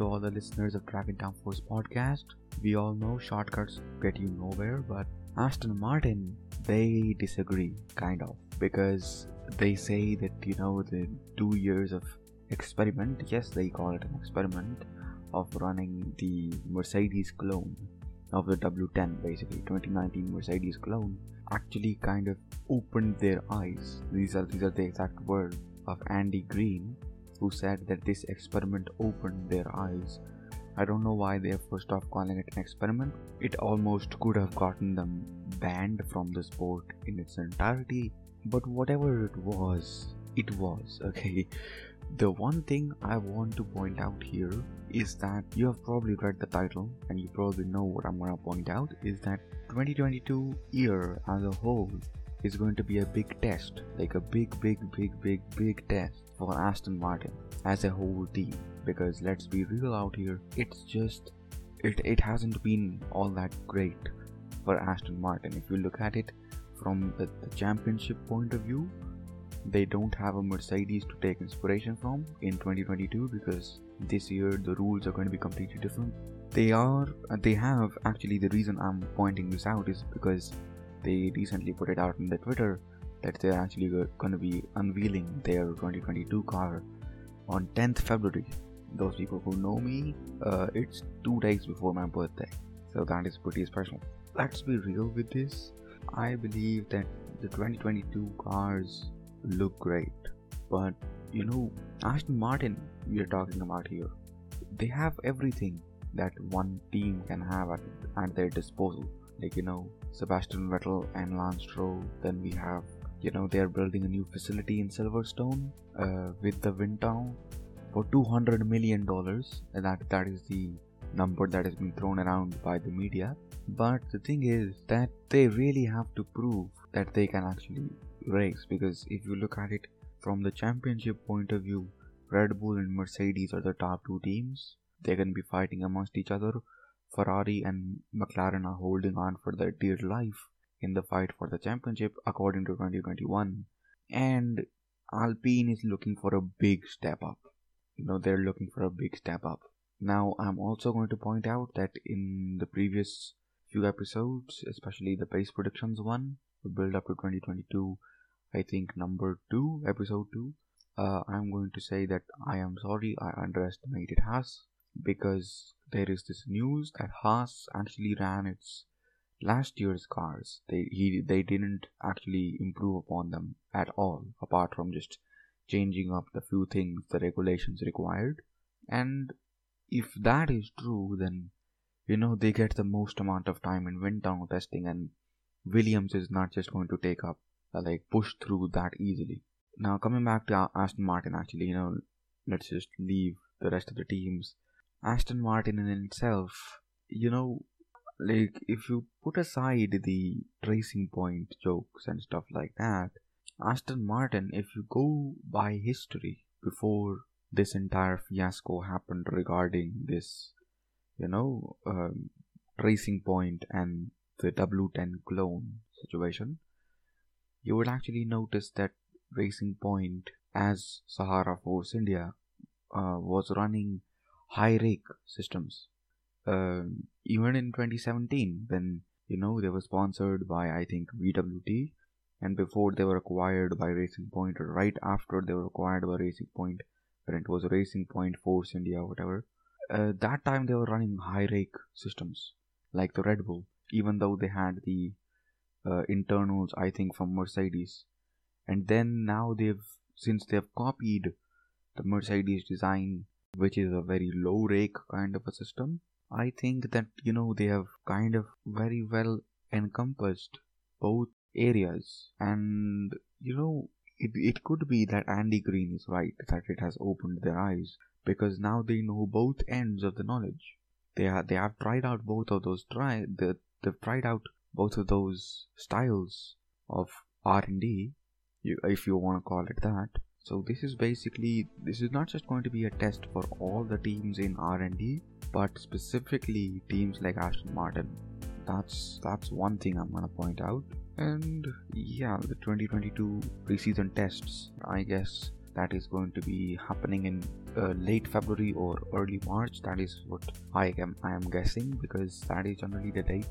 all the listeners of Dragon Town Force podcast. We all know shortcuts get you nowhere, but Aston Martin, they disagree, kind of, because they say that, you know, the two years of experiment, yes, they call it an experiment, of running the Mercedes clone of the W10, basically 2019 Mercedes clone, actually kind of opened their eyes. These are these are the exact words of Andy Green, who said that this experiment opened their eyes. I don't know why they first off calling it an experiment. It almost could have gotten them banned from the sport in its entirety, but whatever it was, it was, okay? The one thing I want to point out here is that you have probably read the title and you probably know what I'm gonna point out is that 2022 year as a whole is going to be a big test, like a big, big, big, big, big test for Aston Martin as a whole team. Because let's be real out here, it's just it it hasn't been all that great for Aston Martin. If you look at it from the, the championship point of view, they don't have a Mercedes to take inspiration from in 2022 because this year the rules are going to be completely different. They are, they have actually the reason I'm pointing this out is because they recently put it out on the Twitter that they're actually going to be unveiling their 2022 car on 10th February. Those people who know me, uh, it's two days before my birthday, so that is pretty special. Let's be real with this. I believe that the 2022 cars look great. But you know, Aston Martin, we are talking about here, they have everything that one team can have at, at their disposal. Like, you know, Sebastian Vettel and Lance Stroll. Then we have, you know, they are building a new facility in Silverstone uh, with the wind tunnel for $200 million. And that, that is the number that has been thrown around by the media. But the thing is that they really have to prove that they can actually race because if you look at it from the championship point of view, Red Bull and Mercedes are the top two teams. They're going to be fighting amongst each other. Ferrari and McLaren are holding on for their dear life in the fight for the championship according to 2021. And Alpine is looking for a big step up. You know, they're looking for a big step up. Now, I'm also going to point out that in the previous few episodes, especially the pace predictions one, the build up to 2022, I think number two, episode two. Uh, I'm going to say that I am sorry I underestimated Haas because there is this news that Haas actually ran its last year's cars. They he they didn't actually improve upon them at all, apart from just changing up the few things the regulations required. And if that is true, then you know they get the most amount of time in wind tunnel testing, and Williams is not just going to take up uh, like push through that easily. Now coming back to Aston Martin, actually, you know, let's just leave the rest of the teams. Aston Martin in itself, you know, like if you put aside the racing point jokes and stuff like that, Aston Martin, if you go by history before this entire fiasco happened regarding this, you know, um, racing point and the W10 clone situation, you would actually notice that Racing Point, as Sahara Force India, uh, was running high rake systems. Uh, even in 2017, when you know they were sponsored by I think BWT, and before they were acquired by Racing Point, or right after they were acquired by Racing Point, when it was Racing Point Force India, whatever. Uh, that time they were running high rake systems like the Red Bull, even though they had the uh, internals i think from mercedes and then now they've since they've copied the mercedes design which is a very low rake kind of a system i think that you know they have kind of very well encompassed both areas. And you know it, it could be that andy green is right that it has opened their eyes because now they know both ends of the knowledge. They have they have tried out both of those try the, they've tried out both of those styles of R&D if you want to call it that so this is basically this is not just going to be a test for all the teams in R&D but specifically teams like Aston Martin that's that's one thing I'm gonna point out and yeah the 2022 preseason tests I guess that is going to be happening in uh, late February or early March. That is what I am I am guessing because that is generally the date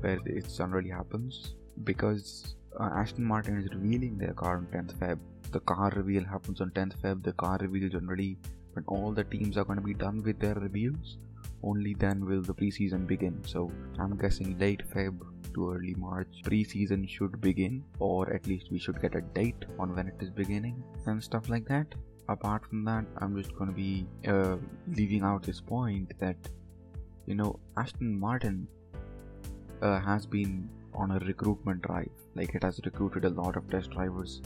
where it generally happens. Because uh, Aston Martin is revealing their car on 10th Feb. The car reveal happens on 10th Feb. The car reveal generally when all the teams are going to be done with their reveals. Only then will the preseason begin. So I'm guessing late Feb to early March preseason should begin, or at least we should get a date on when it is beginning and stuff like that. Apart from that, I'm just going to be uh, leaving out this point that you know Aston Martin uh, has been on a recruitment drive. Like it has recruited a lot of test drivers,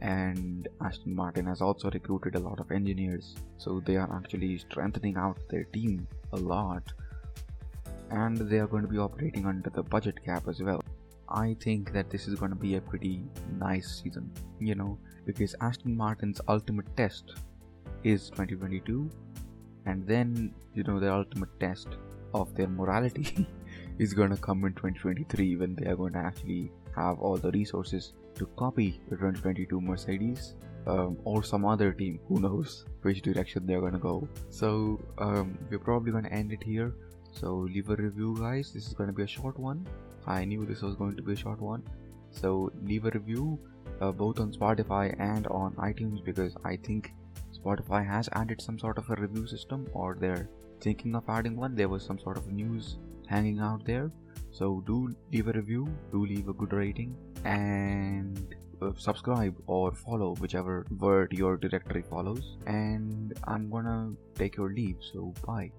and Aston Martin has also recruited a lot of engineers. So they are actually strengthening out their team a lot and they are going to be operating under the budget cap as well. I think that this is going to be a pretty nice season, you know, because Aston Martin's ultimate test is 2022, and then, you know, the ultimate test of their morality is going to come in 2023 when they are going to actually have all the resources to copy the 2022 Mercedes um, or some other team. Who knows which direction they're going to go? So, um, we're probably going to end it here. So leave a review guys. This is going to be a short one. I knew this was going to be a short one. So leave a review uh, both on spotify and on itunes because i think spotify has added some sort of a review system or they're thinking of adding one. There was some sort of news hanging out there. So do leave a review do leave a good rating and uh, subscribe or follow whichever word your directory follows. And i'm gonna take your leave so bye